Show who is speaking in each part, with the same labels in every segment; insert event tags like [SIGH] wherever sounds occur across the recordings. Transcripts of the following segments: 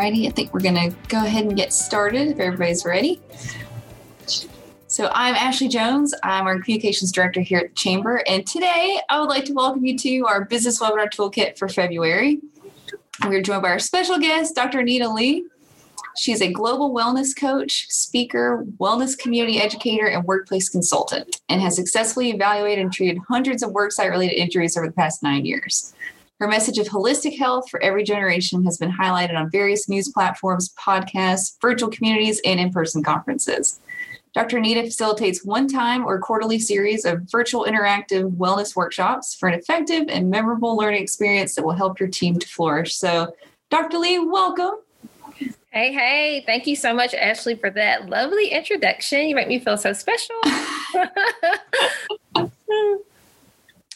Speaker 1: Alrighty, I think we're gonna go ahead and get started if everybody's ready. So I'm Ashlee Jones. I'm our communications director here at the Chamber, and today I would like to welcome you to our business webinar toolkit for February. We're joined by our special guest, Dr. Anita Lee. She's a global wellness coach, speaker, wellness community educator, and workplace consultant, and has successfully evaluated and treated hundreds of worksite related injuries over the past nine years. Her message of holistic health for every generation has been highlighted on various news platforms, podcasts, virtual communities, and in person conferences. Dr. Anita facilitates one time or quarterly series of virtual interactive wellness workshops for an effective and memorable learning experience that will help your team to flourish. So, Dr. Lee, welcome.
Speaker 2: Hey, hey, thank you so much, Ashlee, for that lovely introduction. You make me feel so special. [LAUGHS] [LAUGHS]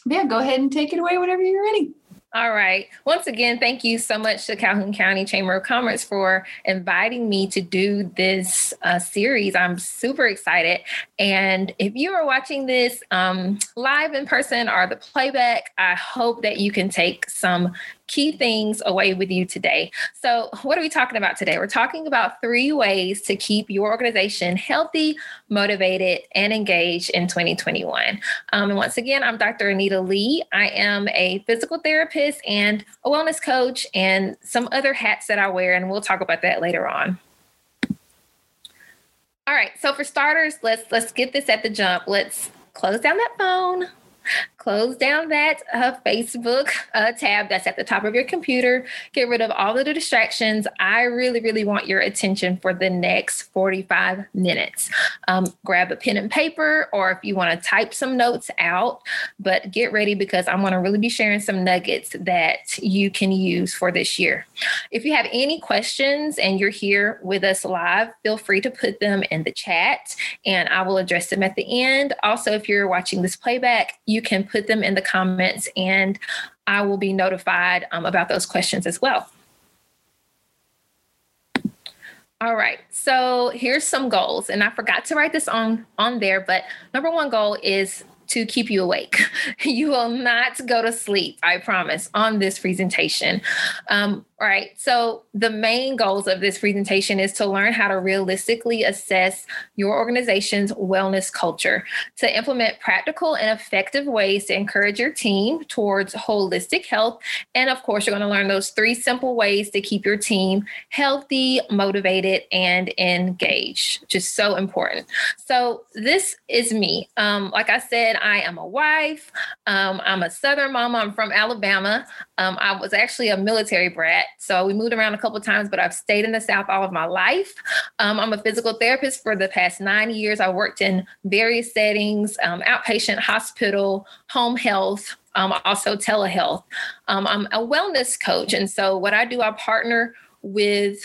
Speaker 1: yeah, go ahead and take it away whenever you're ready.
Speaker 2: All right. Once again, thank you so much to Calhoun County Chamber of Commerce for inviting me to do this uh, series. I'm super excited. And if you are watching this um, live in person or the playback, I hope that you can take some key things away with you today. So, what are we talking about today? We're talking about three ways to keep your organization healthy, motivated, and engaged in 2021. Um, and once again, I'm Dr. Anita Lee. I am a physical therapist and a wellness coach, and some other hats that I wear, and we'll talk about that later on. All right, so for starters, let's let's get this at the jump. Let's close down that phone close down that uh, Facebook uh, tab that's at the top of your computer. Get rid of all of the distractions. I really, really want your attention for the next 45 minutes. Um, grab a pen and paper, or if you want to type some notes out, but get ready because I'm going to really be sharing some nuggets that you can use for this year. If you have any questions and you're here with us live, feel free to put them in the chat and I will address them at the end. Also, if you're watching this playback, you can put them in the comments and I will be notified um, about those questions as well. All right. So here's some goals. And I forgot to write this on on there, but number one goal is to keep you awake. [LAUGHS] you will not go to sleep, I promise, on this presentation. Um, all right. So, the main goals of this presentation is to learn how to realistically assess your organization's wellness culture, to implement practical and effective ways to encourage your team towards holistic health. And of course, you're going to learn those three simple ways to keep your team healthy, motivated, and engaged, is so important. So, this is me. Um, like I said, I am a wife, um, I'm a Southern mama, I'm from Alabama. Um, I was actually a military brat. So we moved around a couple times, but I've stayed in the South all of my life. Um, I'm a physical therapist for the past nine years. I worked in various settings um, outpatient, hospital, home health, um, also telehealth. Um, I'm a wellness coach. And so what I do, I partner with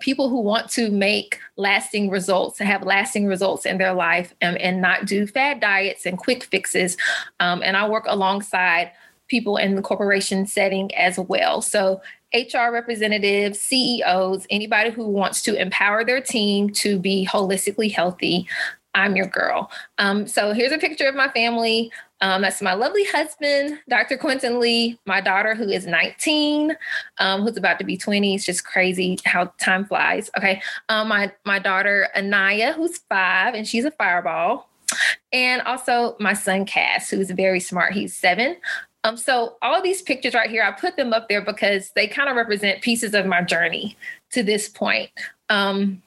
Speaker 2: people who want to make lasting results, to have lasting results in their life and, and not do fad diets and quick fixes. Um, and I work alongside people in the corporation setting as well. So HR representatives, CEOs, anybody who wants to empower their team to be holistically healthy. I'm your girl. Um, so here's a picture of my family. Um, that's my lovely husband, Dr. Quentin Lee, my daughter, who is 19, um, who's about to be 20. It's just crazy how time flies. Okay. Um, my, my daughter, Anaya, who's five, and she's a fireball. And also my son, Cass, who's very smart. He's seven. Um, so all these pictures right here, I put them up there because they kind of represent pieces of my journey to this point. Um,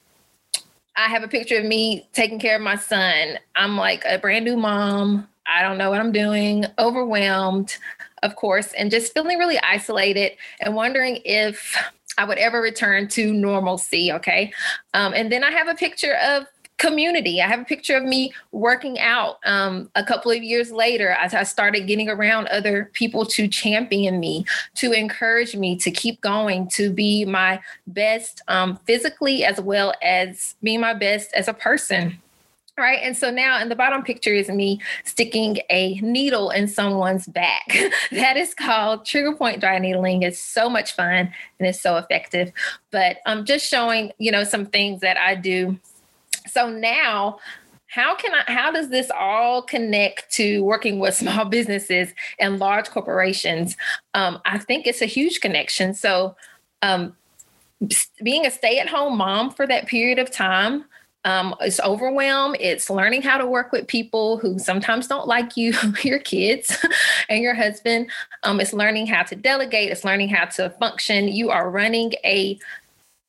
Speaker 2: I have a picture of me taking care of my son. I'm like a brand new mom. I don't know what I'm doing, overwhelmed, of course, and just feeling really isolated and wondering if I would ever return to normalcy. Okay. Um, and then I have a picture of community. I have a picture of me working out. Um, a couple of years later, as I started getting around other people to champion me, to encourage me to keep going, to be my best um, physically as well as being my best as a person. Right. And so now in the bottom picture is me sticking a needle in someone's back. [LAUGHS] that is called trigger point dry needling. It's so much fun and it's so effective. But I'm um, just showing, you know, some things that I do so now how can I how does this all connect to working with small [LAUGHS] businesses and large corporations? Um, I think it's a huge connection. So um, being a stay at home mom for that period of time um, it's overwhelm. It's learning how to work with people who sometimes don't like you, [LAUGHS] your kids [LAUGHS] and your husband. Um, it's learning how to delegate. It's learning how to function. You are running a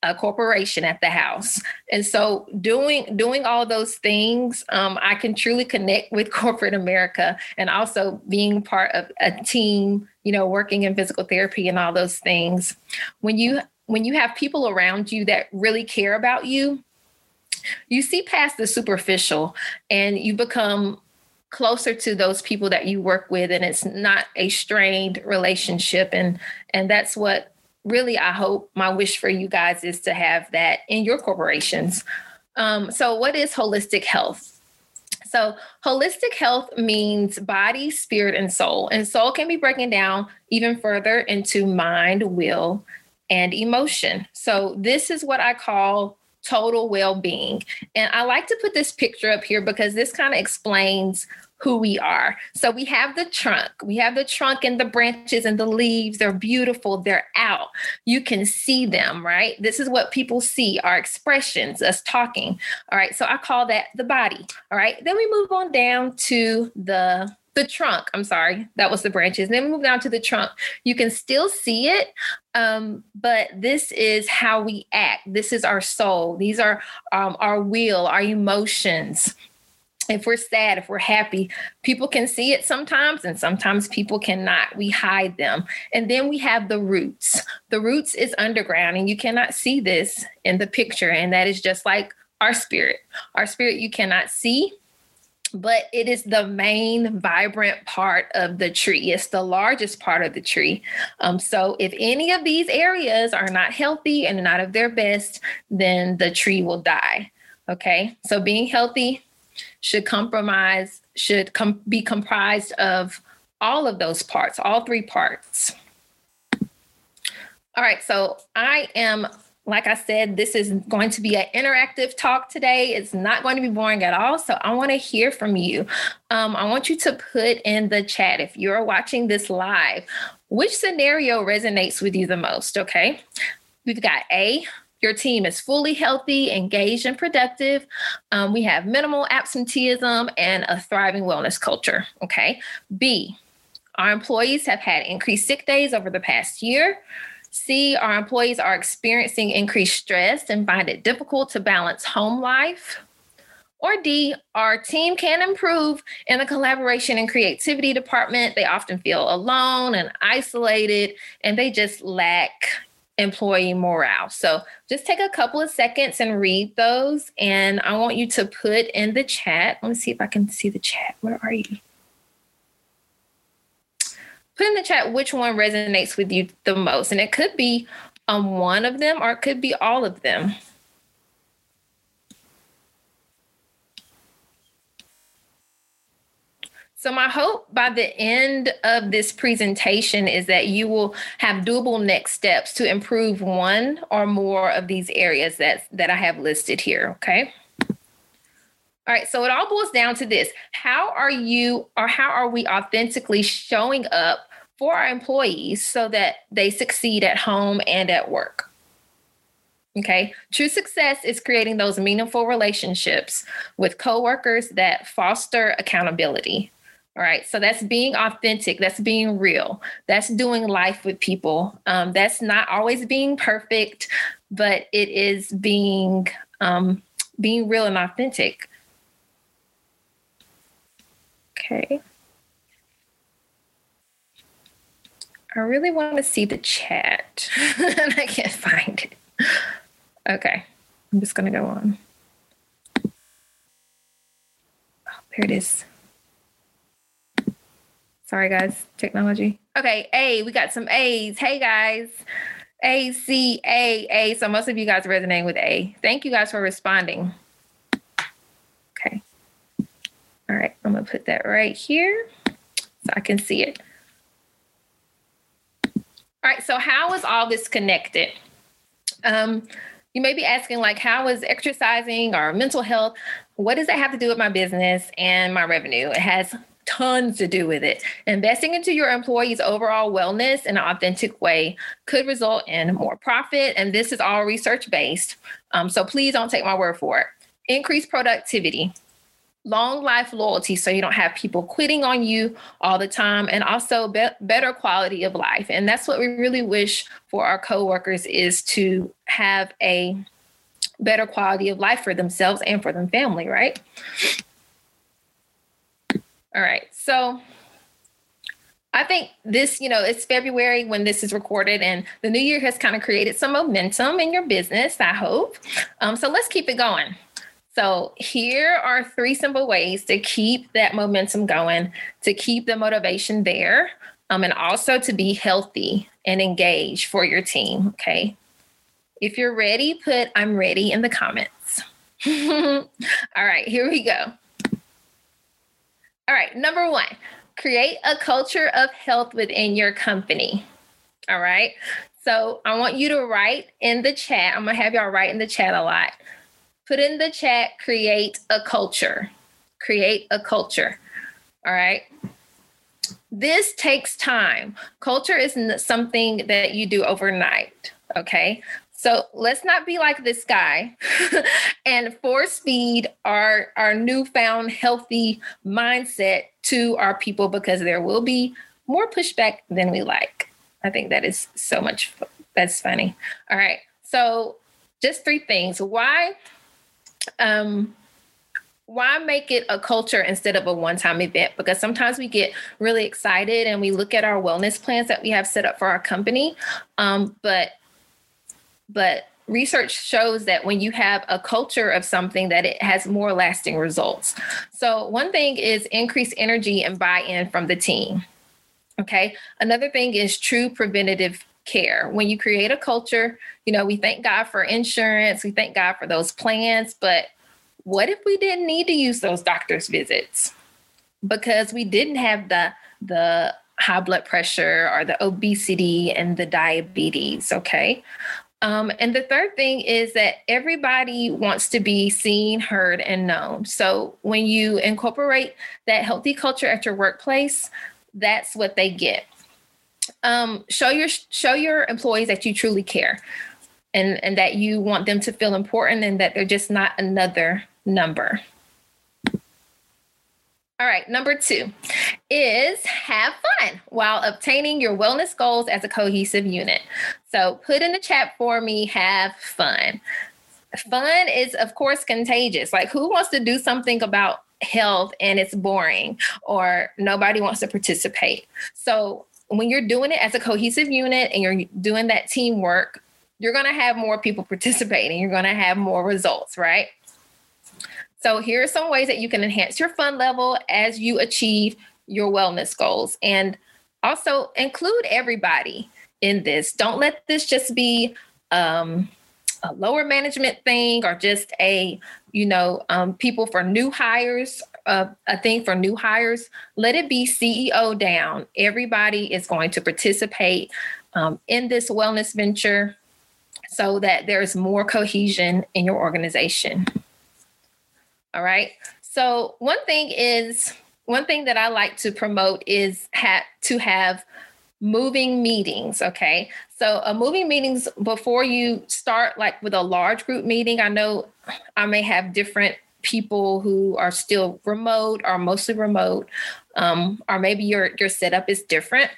Speaker 2: a corporation at the house. And so doing doing all those things um, i can truly connect with [LAUGHS] corporate america and also being part of a team you know working in physical therapy and all those things. When you when you have people around you that really care about you you see past the superficial and you become closer to those people that you work with and it's not a strained relationship. And and that's what really i hope my wish for you guys is to have that in your corporations um, so what is holistic health so, holistic health means body, spirit, and soul. And soul can be broken down even further into mind, will, and emotion. So, this is what I call total well being. And I like to put this picture up here because this kind of explains who we are. So we have the trunk. We have the trunk and the branches and the leaves. They're beautiful. They're out. You can see them, right? This is what people see our expressions, us talking. All right. So I call that the body. All right. Then we move on down to the the trunk. I'm sorry, that was the branches. And then we move down to the trunk. You can still see it, um, but this is how we act. This is our soul. These are um, our will, our emotions. If we're sad, if we're happy, people can see it sometimes, and sometimes people cannot. We hide them. And then we have the roots. The roots is underground, and you cannot see this in the picture. And that is just like our spirit. Our spirit you cannot see, but it is the main vibrant part of the tree. It's the largest part of the tree. Um, so if any of these areas are not healthy and not of their best, then the tree will die. Okay. So being healthy should compromise, should com- be comprised of all of those parts, all three parts. All right. So I am like I said, this is going to be an interactive talk today. It's not going to be boring at all. So I want to hear from you. Um, I want you to put in the chat if you're watching this live, which scenario resonates with you the most? Okay. We've got A, your team is fully healthy, engaged, and productive. Um, we have minimal absenteeism and a thriving wellness culture. Okay. B, our employees have had increased sick days over the past year. C, our employees are experiencing increased stress and find it difficult to balance home life. Or D, our team can improve in the collaboration and creativity department. They often feel alone and isolated, and they just lack employee morale. So just take a couple of seconds and read those. And I want you to put in the chat. Let me see if I can see the chat. Where are you? put in the chat which one resonates with you the most. And it could be um, one of them or it could be all of them. So, my hope by the end of this presentation is that you will have doable next steps to improve one or more of these areas that, that I have listed here. Okay. All right, so it all boils down to this. How are you or how are we authentically showing up for our employees so that they succeed at home and at work? Okay. True success is creating those meaningful relationships with coworkers that foster accountability. All right. So that's being authentic. That's being real. That's doing life with people. Um, that's not always being perfect, but it is being um, being real and authentic. Okay. I really want to see the chat and [LAUGHS] I can't find it. Okay. I'm just going to go on. Oh, there it is. Sorry, guys. Technology. Okay. A, we got some A's. Hey, guys. A, C, A, A. So most of you guys are resonating with A. Thank you guys for responding. Okay. All right, I'm gonna put that right here so I can see it. All right, so how is all this connected? Um, you may be asking, like, how is exercising or mental health? What does that have to do with my business and my revenue? It has tons to do with it. Investing into your employees' overall wellness in an authentic way could result in more profit. And this is all research based. Um, so please don't take my word for it. Increase productivity long life loyalty so you don't have people quitting on you all the time and also be- better quality of life and that's what we really wish for our coworkers is to have a better quality of life for themselves and for their family right all right so I think this, you know, it's February when this is recorded, and the new year has kind of created some momentum in your business, I hope. Um, so let's keep it going. So, here are three simple ways to keep that momentum going, to keep the motivation there, um, and also to be healthy and engaged for your team. Okay. If you're ready, put I'm ready in the comments. [LAUGHS] All right, here we go. All right, number one, create a culture of health within your company. All right. So I want you to write in the chat. I'm going to have y'all write in the chat a lot put in the chat create a culture. Create a culture. All right. This takes time. Culture isn't something that you do overnight. Okay. So let's not be like this guy [LAUGHS] and force feed our, our newfound healthy mindset to our people because there will be more pushback than we like. I think that is so much, that's funny. All right. So just three things. Why um, why make it a culture instead of a one-time event because sometimes we get really excited and we look at our wellness plans that we have set up for our company um, but but research shows that when you have a culture of something that it has more lasting results so one thing is increase energy and buy-in from the team okay another thing is true preventative care. When you create a culture, you know, we thank God for insurance, we thank God for those plans, but what if we didn't need to use those doctor's visits because we didn't have the the high blood pressure or the obesity and the diabetes, okay? Um, and the third thing is that everybody wants to be seen, heard, and known. So when you incorporate that healthy culture at your workplace, that's what they get um, show your show your employees that you truly care and and that you want them to feel important and that they're just not another number all right, number two is have fun while obtaining your wellness goals as a cohesive unit. So put in the chat for me, have fun. Fun is, of course, contagious. Like, who wants to do something about health and it's boring or nobody wants to participate? So when you're doing it as a cohesive unit and you're doing that teamwork, you're going to have more people [LAUGHS] participating. You're going to have more results, right? So, here are some ways that you can enhance your fun level as you achieve your wellness goals. And also include everybody in this. Don't let this just be um, a lower management thing or just a, you know, um, people for new hires a, a thing for new hires, let it be CEO down. Everybody is going to participate um, in this wellness venture so that there's more cohesion in your organization. All right. So, one thing is, one thing that I like to promote is ha- to have moving meetings. Okay. So, a moving meetings before you start, like with a large group meeting, I know I may have different people who are still remote or mostly remote, um, or maybe your your setup is different.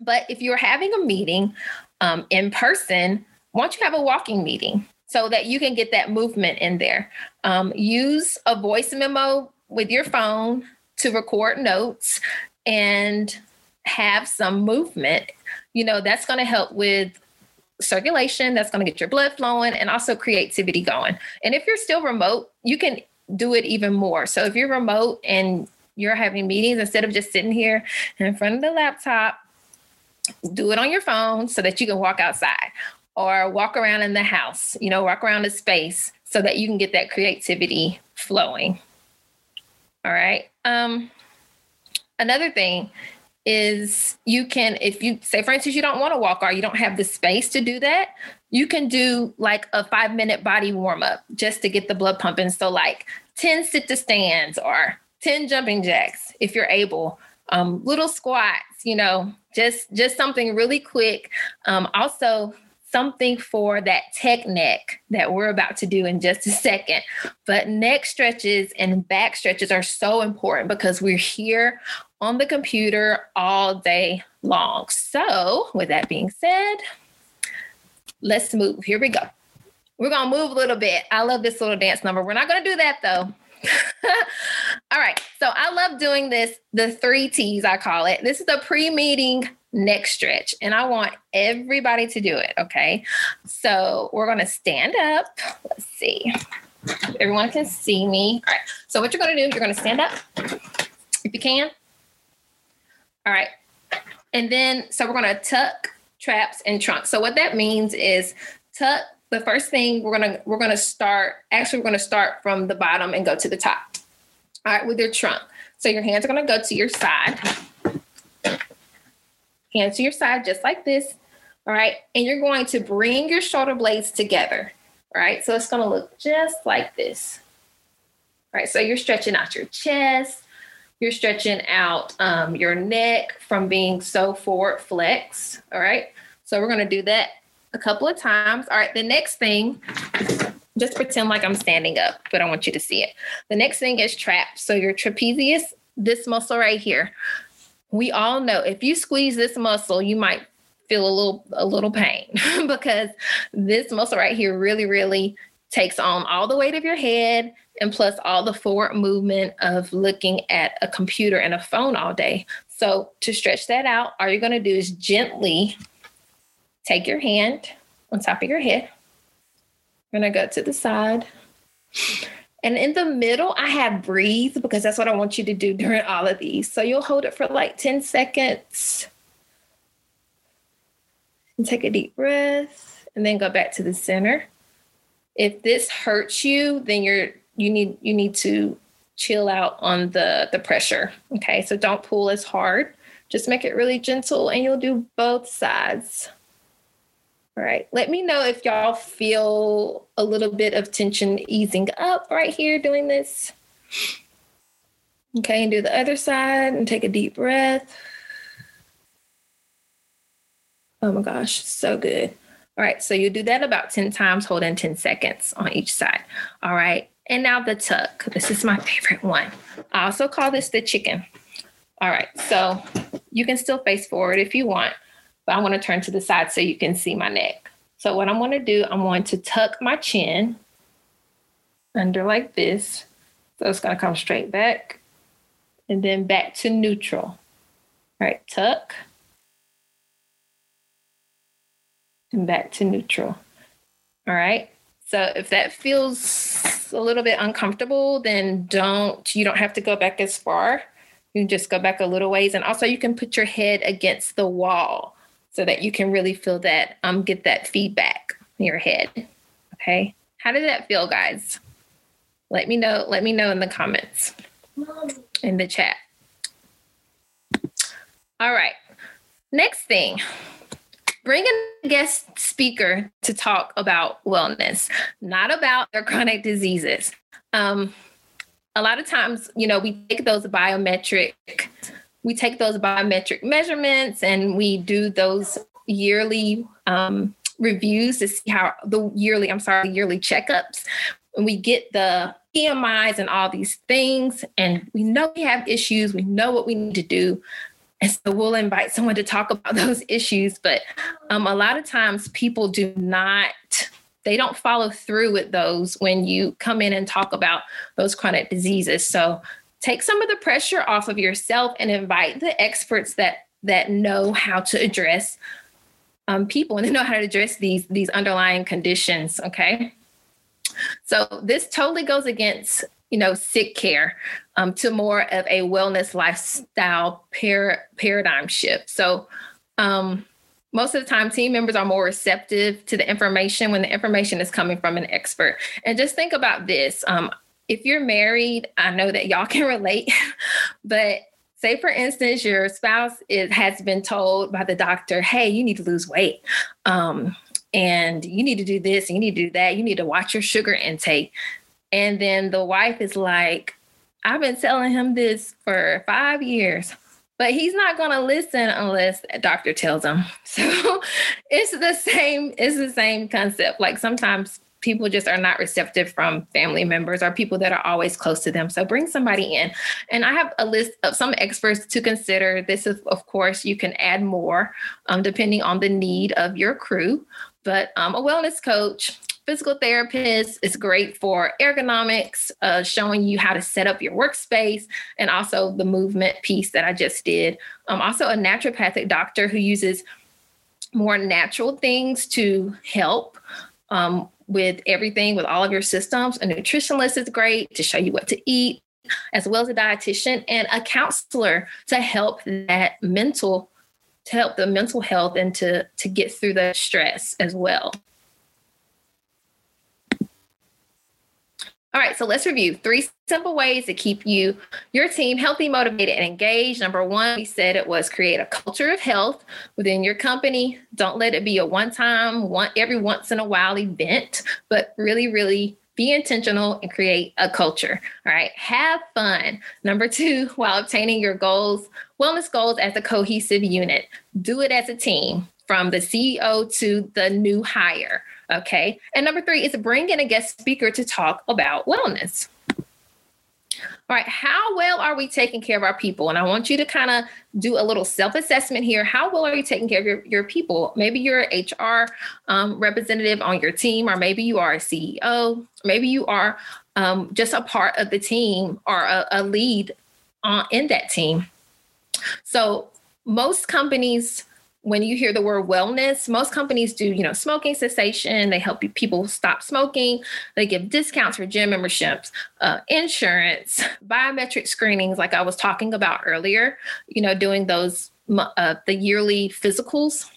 Speaker 2: But if you're having a meeting um, in person, why don't you have a walking meeting so that you can get that movement in there? Um, use a voice memo with your phone to record notes and have some movement. You know, that's going to help with circulation that's going to get your blood flowing and also creativity going. And if you're still remote, you can do it even more. So if you're remote and you're having meetings instead of just sitting here in front of the laptop, do it on your phone so that you can walk outside or walk around in the house, you know, walk around the space so that you can get that creativity flowing. All right. Um another thing is you can if you say for instance you don't want to walk or you don't have the space to do that you can do like a five minute body warm up just to get the blood pumping so like 10 sit to stands or 10 jumping jacks if you're able. Um, little squats, you know, just just something really quick. Um, also, something for that tech neck that we're about to do in just a second. But neck stretches and back stretches are so important because we're here on the computer all day long. So, with that being said, let's move. Here we go. We're going to move a little bit. I love this little dance number. We're not going to do that though. [LAUGHS] All right. So I love doing this, the three T's, I call it. This is a pre meeting neck stretch, and I want everybody to do it. Okay. So we're going to stand up. Let's see. Everyone can see me. All right. So what you're going to do, you're going to stand up if you can. All right. And then, so we're going to tuck traps and trunk. So what that means is tuck the first thing we're gonna we're gonna start actually we're gonna start from the bottom and go to the top all right with your trunk so your hands are gonna go to your side hands to your side just like this all right and you're going to bring your shoulder blades together all right so it's gonna look just like this all right so you're stretching out your chest you're stretching out um, your neck from being so forward flex all right so we're going to do that a couple of times. All right, the next thing, just pretend like I'm standing up, but I want you to see it. The next thing is trap. So your trapezius, this muscle right here. We all know if you squeeze this muscle, you might feel a little a little pain [LAUGHS] because this muscle right here really really takes on all the weight of your head and plus all the forward movement of looking at a computer and a phone all day. So to stretch that out, all you're going to do is gently take your hand on top of your head. I'm going to go to the side. And in the middle, I have breathe because that's what I want you to do during all of these. So you'll hold it for like 10 seconds. And take a deep breath and then go back to the center. If this hurts you, then you're you need you need to chill out on the the pressure. Okay? So don't pull as hard. Just make it really gentle and you'll do both sides. All right. Let me know if y'all feel a little bit of tension easing up right here doing this. Okay, and do the other side and take a deep breath. Oh my gosh, so good. All right, so you do that about 10 times, holding 10 seconds on each side. All right, and now the tuck. This is my favorite one. I also call this the chicken. All right, so you can still face forward if you want but I want to turn to the side so you can see my neck. So what I'm going to do, I'm going to tuck my chin under like this. So it's going to come straight back and then back to neutral. All right, tuck and back to neutral. All right. So if that feels a little bit uncomfortable, then don't, you don't have to go back as far. You can just go back a little ways. And also you can put your head against the wall so that you can really feel that, um, get that feedback in your head. Okay. How did that feel, guys? Let me know. Let me know in the comments, in the chat. All right. Next thing, bring a guest speaker to talk about wellness, not about their chronic diseases. Um, a lot of times, you know, we take those biometric we take those biometric measurements and we do those yearly um, reviews to see how the yearly, I'm sorry, yearly checkups. And we get the BMIs and all these things, and we know we have issues, we know what we need to do. And so we'll invite someone to talk about [LAUGHS] those issues. But um, a lot of times people do not they don't follow through with those when you come in and talk about those chronic diseases. So take some of the pressure off of yourself and invite the experts that that know how to address um, people and they [LAUGHS] know how to address these these underlying conditions okay? So this totally goes against you know sick care um, to more of a wellness lifestyle par- paradigm shift. So um, most of the time team members are more receptive to the information when the information is coming from an expert. And just think about this um, if you're married, I know that y'all can [LAUGHS] relate, but say for instance your spouse is has been told by the doctor, "Hey, you need to lose weight." Um, and you need to do this, and you need to do that, you need to watch your sugar intake. And then the wife is like, I've been telling him this for five years, but he's not going to listen unless a doctor tells him. [LAUGHS] So it's the same, it's the same concept. Like sometimes people just are not receptive from family members or people that are always close to them. So bring somebody in. And I have a list of some experts to consider. This is, of course, you can add more um, depending on the need of your crew. But um, a wellness coach, physical therapist is great for ergonomics, uh, showing you how to set up your workspace, and also the movement piece that I just did. Um, also, a naturopathic doctor who uses more natural things to help um, with everything, with all of your systems. A nutritionist is great to show you what to eat, as well as a dietitian and a counselor to help that mental to help the mental health and to to get through the stress as well. All right, so let's review three simple ways to keep you, your team healthy, motivated, and engaged. Number one, we said it was create a culture of health within your company. Don't let it be a one time, one every once in a while event, but really, really be intentional and create a culture. All right, have fun. Number two, [LAUGHS] while obtaining your goals, wellness goals as a cohesive unit, do it as a team from the CEO to the new hire. Okay. And number three is bring in a guest speaker to talk about wellness. All right, how well are we taking care of our people? And I want you to kind of do a little self assessment here. How well are you taking care of your, your people? Maybe you're an HR um, representative on your team, or maybe you are a CEO, maybe you are um, just a part of the team or a, a lead in that team. So, most companies when you hear the word wellness, most companies do, you know, smoking cessation. They help people stop smoking. They give discounts for gym memberships, uh, insurance, [LAUGHS] biometric screenings, like I was talking about earlier. You know, doing those uh, the yearly physicals.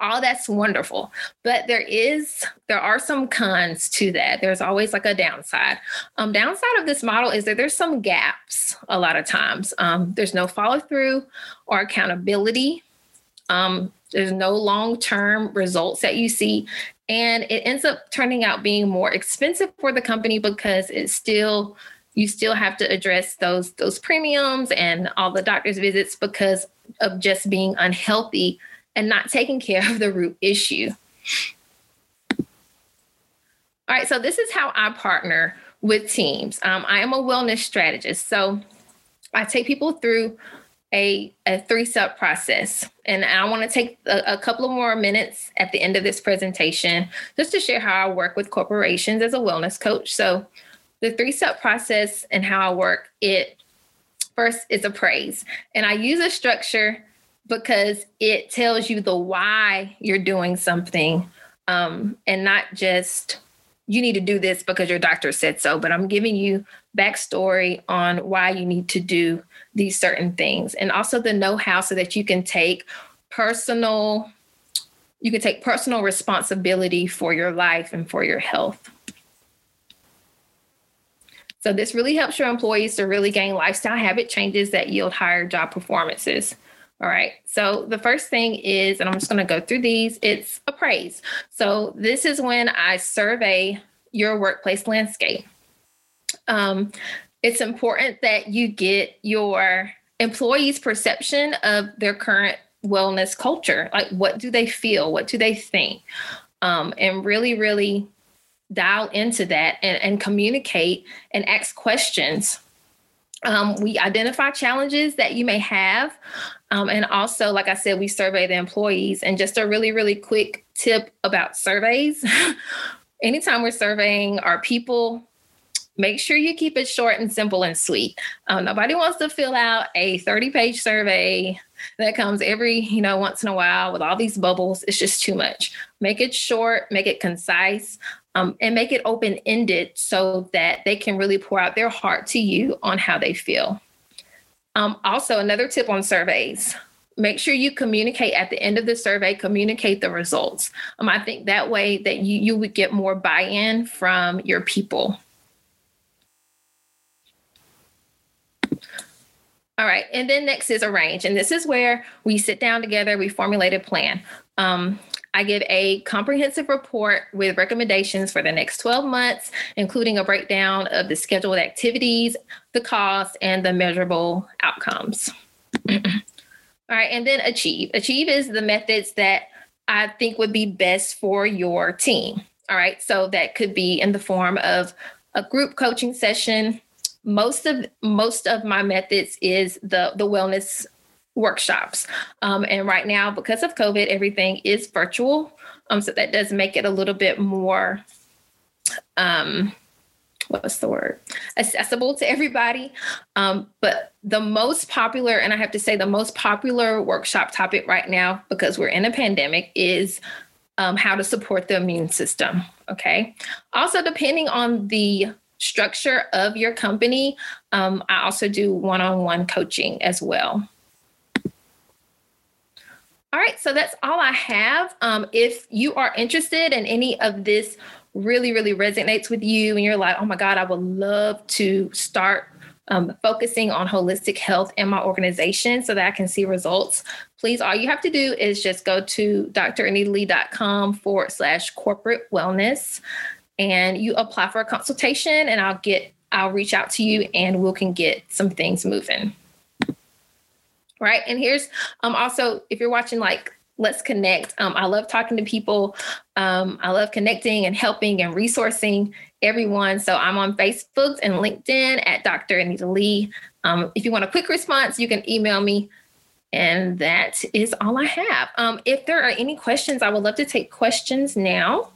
Speaker 2: All that's wonderful, but there is there are some cons to that. There's always like a downside. Um, downside of this model is that there's some gaps a lot of times. Um, there's no follow through or accountability um, there's no long term results that you see. And it ends up turning out being more expensive for the company because it's still, you still have to address those those premiums and all the doctor's visits because of just being unhealthy and not taking care of the root issue. All right, so this is how I partner with teams. Um, I am a wellness strategist. So I take people through a, a three step process. And I want to take a, a, couple of more minutes at the end of this presentation just to share how I work with corporations as a wellness coach. So, the three step process and how I work, it first is appraise. And I use a structure because it tells you the why you're doing something um, and not just you need to do this because your doctor said so, but I'm giving you backstory on why you need to do these certain things and also the know-how so that you can take personal you can take personal responsibility for your life and for your health. So this really helps your employees to really gain lifestyle habit changes that yield higher job performances. All right. So the first thing is, and I'm just going to go through these, it's appraise. So this is when I survey your workplace landscape. Um, it's important that you get your employees' perception of their current wellness culture. Like, what do they feel? What do they think? Um, and really, really dial into that and, and communicate and ask questions. Um, we identify challenges that you may have. Um, and also, like I said, we survey the employees. And just a really, really quick tip about surveys [LAUGHS] anytime we're surveying our people, make sure you keep it short and simple and sweet. Um, nobody wants to fill out a 30 page survey that comes every, you know, once in a while with all these bubbles. It's just too much. Make it short, make it concise, um, and make it open ended so that they can really pour out their heart to you on how they feel. Um, also, another tip on surveys make sure you communicate at the end of the survey communicate the results um, i think that way that you, you would get more buy-in from your people all right and then next is arrange and this is where we sit down together we formulate a plan um, I give a comprehensive report with recommendations for the next 12 months, including a breakdown of the scheduled activities, the costs, and the measurable outcomes. [CLEARS THROAT] All right, and then achieve. Achieve is the methods that I think would be best for your team. All right, so that could be in the form of a group coaching session. Most of most of my methods is the the wellness workshops. Um, and right now, because of COVID, everything is virtual. Um, so that does make it a little bit more, um, what's the word, accessible to everybody. Um, but the most popular, and I have to say, the most popular workshop topic right now, because we're in a pandemic, is um, how to support the immune system. Okay. Also, depending on the structure of your company, um, I also do one on one coaching as well. All right, so that's all I have. Um, if you are interested in any of this, really, really resonates with you, and you're like, oh my God, I would love to start um, focusing on holistic health in my organization so that I can see results, please, all you have to do is just go to dranitalee.com forward slash corporate wellness and you apply for a consultation, and I'll get, I'll reach out to you and we can get some things moving right? And here's um also if you're watching like let's connect. Um, I love talking to people. Um, I love connecting and helping and resourcing everyone. So I'm on Facebook and LinkedIn at Dr. Anita Lee. Um, if you want a quick response, you can email me. And that is all I have. Um, if there are any questions, I would love to take questions now.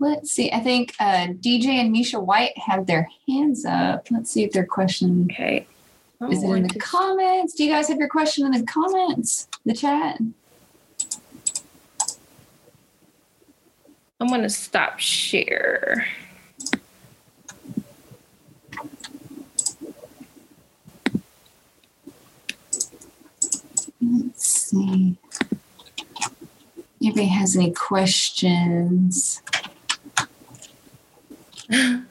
Speaker 1: Let's see. I think uh, DJ and Misha White have their hands up. Let's see if their question
Speaker 2: okay.
Speaker 1: is it in the comments. Do you guys have your question in the comments, the chat?
Speaker 2: I'm going to stop share.
Speaker 1: Let's see. Anybody has any questions? Great.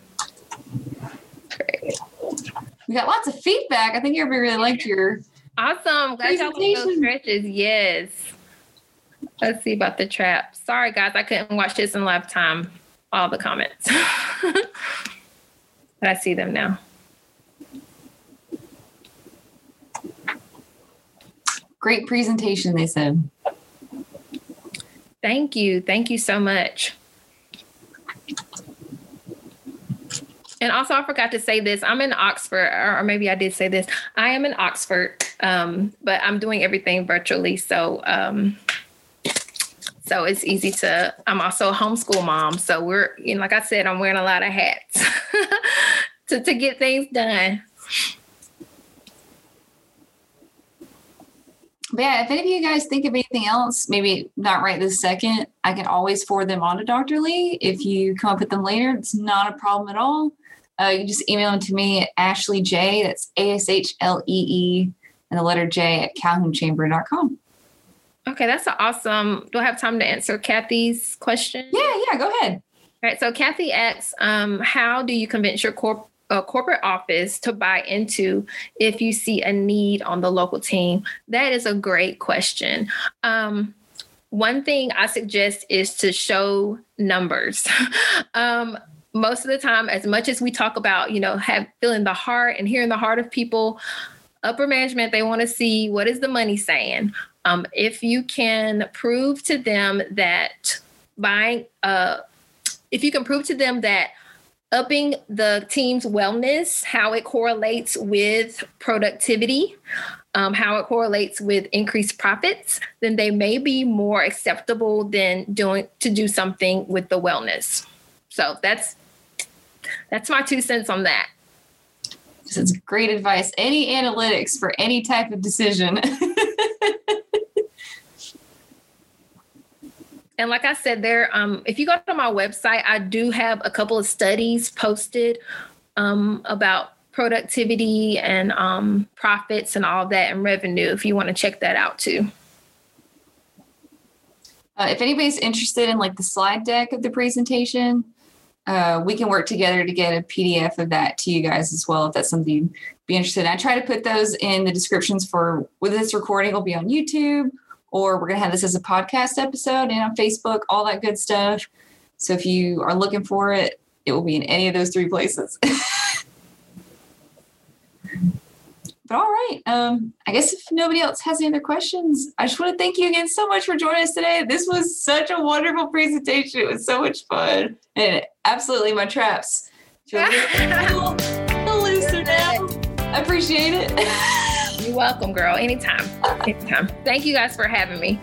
Speaker 1: We got lots of feedback. I think everybody really liked your
Speaker 2: awesome. Glad y'all those stretches. Yes. Let's see about the trap. Sorry, guys, I couldn't watch this in live time. All the comments, [LAUGHS] but I see them now.
Speaker 1: Great presentation, they said.
Speaker 2: Thank you. Thank you so much. And also, I forgot to say this. I'm in Oxford, or maybe I did say this. I am in Oxford, um, but I'm doing everything virtually. So, um, so it's easy to. I'm also a homeschool mom, so we're, you know, like I said, I'm wearing a lot of hats [LAUGHS] to to get things done.
Speaker 1: But yeah, if any of you guys think of anything else, maybe not right this second, I can always forward them on to Dr. Lee. If you come up with them later, it's not a problem at all uh, you just email them to me at Ashlee J. That's A S H L E E and the letter J at calhounchamber.com.
Speaker 2: Okay, that's awesome. Do I have time to answer Kathy's question?
Speaker 1: Yeah, yeah, go ahead.
Speaker 2: All right, so Kathy asks, um, how do you convince your corp- uh, corporate office to buy into if you see a need on the local team? That is a great question. Um, one thing I suggest is to show numbers. [LAUGHS] um, most of the time, as much as we talk about, you know, have feeling the heart and hearing the heart of people, upper management, they want to see what is the money saying. Um, if you can prove to them that buying, uh, if you can prove to them that upping the team's wellness, how it correlates with productivity, um, how it correlates with increased profits, then they may be more acceptable than doing to do something with the wellness. So that's that's my two cents on that.
Speaker 1: This is great advice. Any analytics for any type of decision. [LAUGHS]
Speaker 2: and like I said, there, um, if you go to my website, I do have a couple of studies posted um, about productivity and um, profits and all that and revenue if you want to check that out too.
Speaker 1: Uh, if anybody's interested in like the slide deck of the presentation, uh, we can work together to get a PDF of that to you guys as well if that's something you'd be interested in. I try to put those in the descriptions for with this recording will be on YouTube or we're gonna have this as a podcast episode and on Facebook, all that good stuff. So if you are looking for it, it will be in any of those three places. [LAUGHS] but all right. Um, I guess if nobody else has any other questions, I just want to thank you again so much for joining us today. This was such a wonderful presentation. It was so much fun. And absolutely my traps [LAUGHS] feel a little, little looser now. I appreciate it. [LAUGHS]
Speaker 2: You're welcome, girl. Anytime. Anytime. Thank you guys for having me.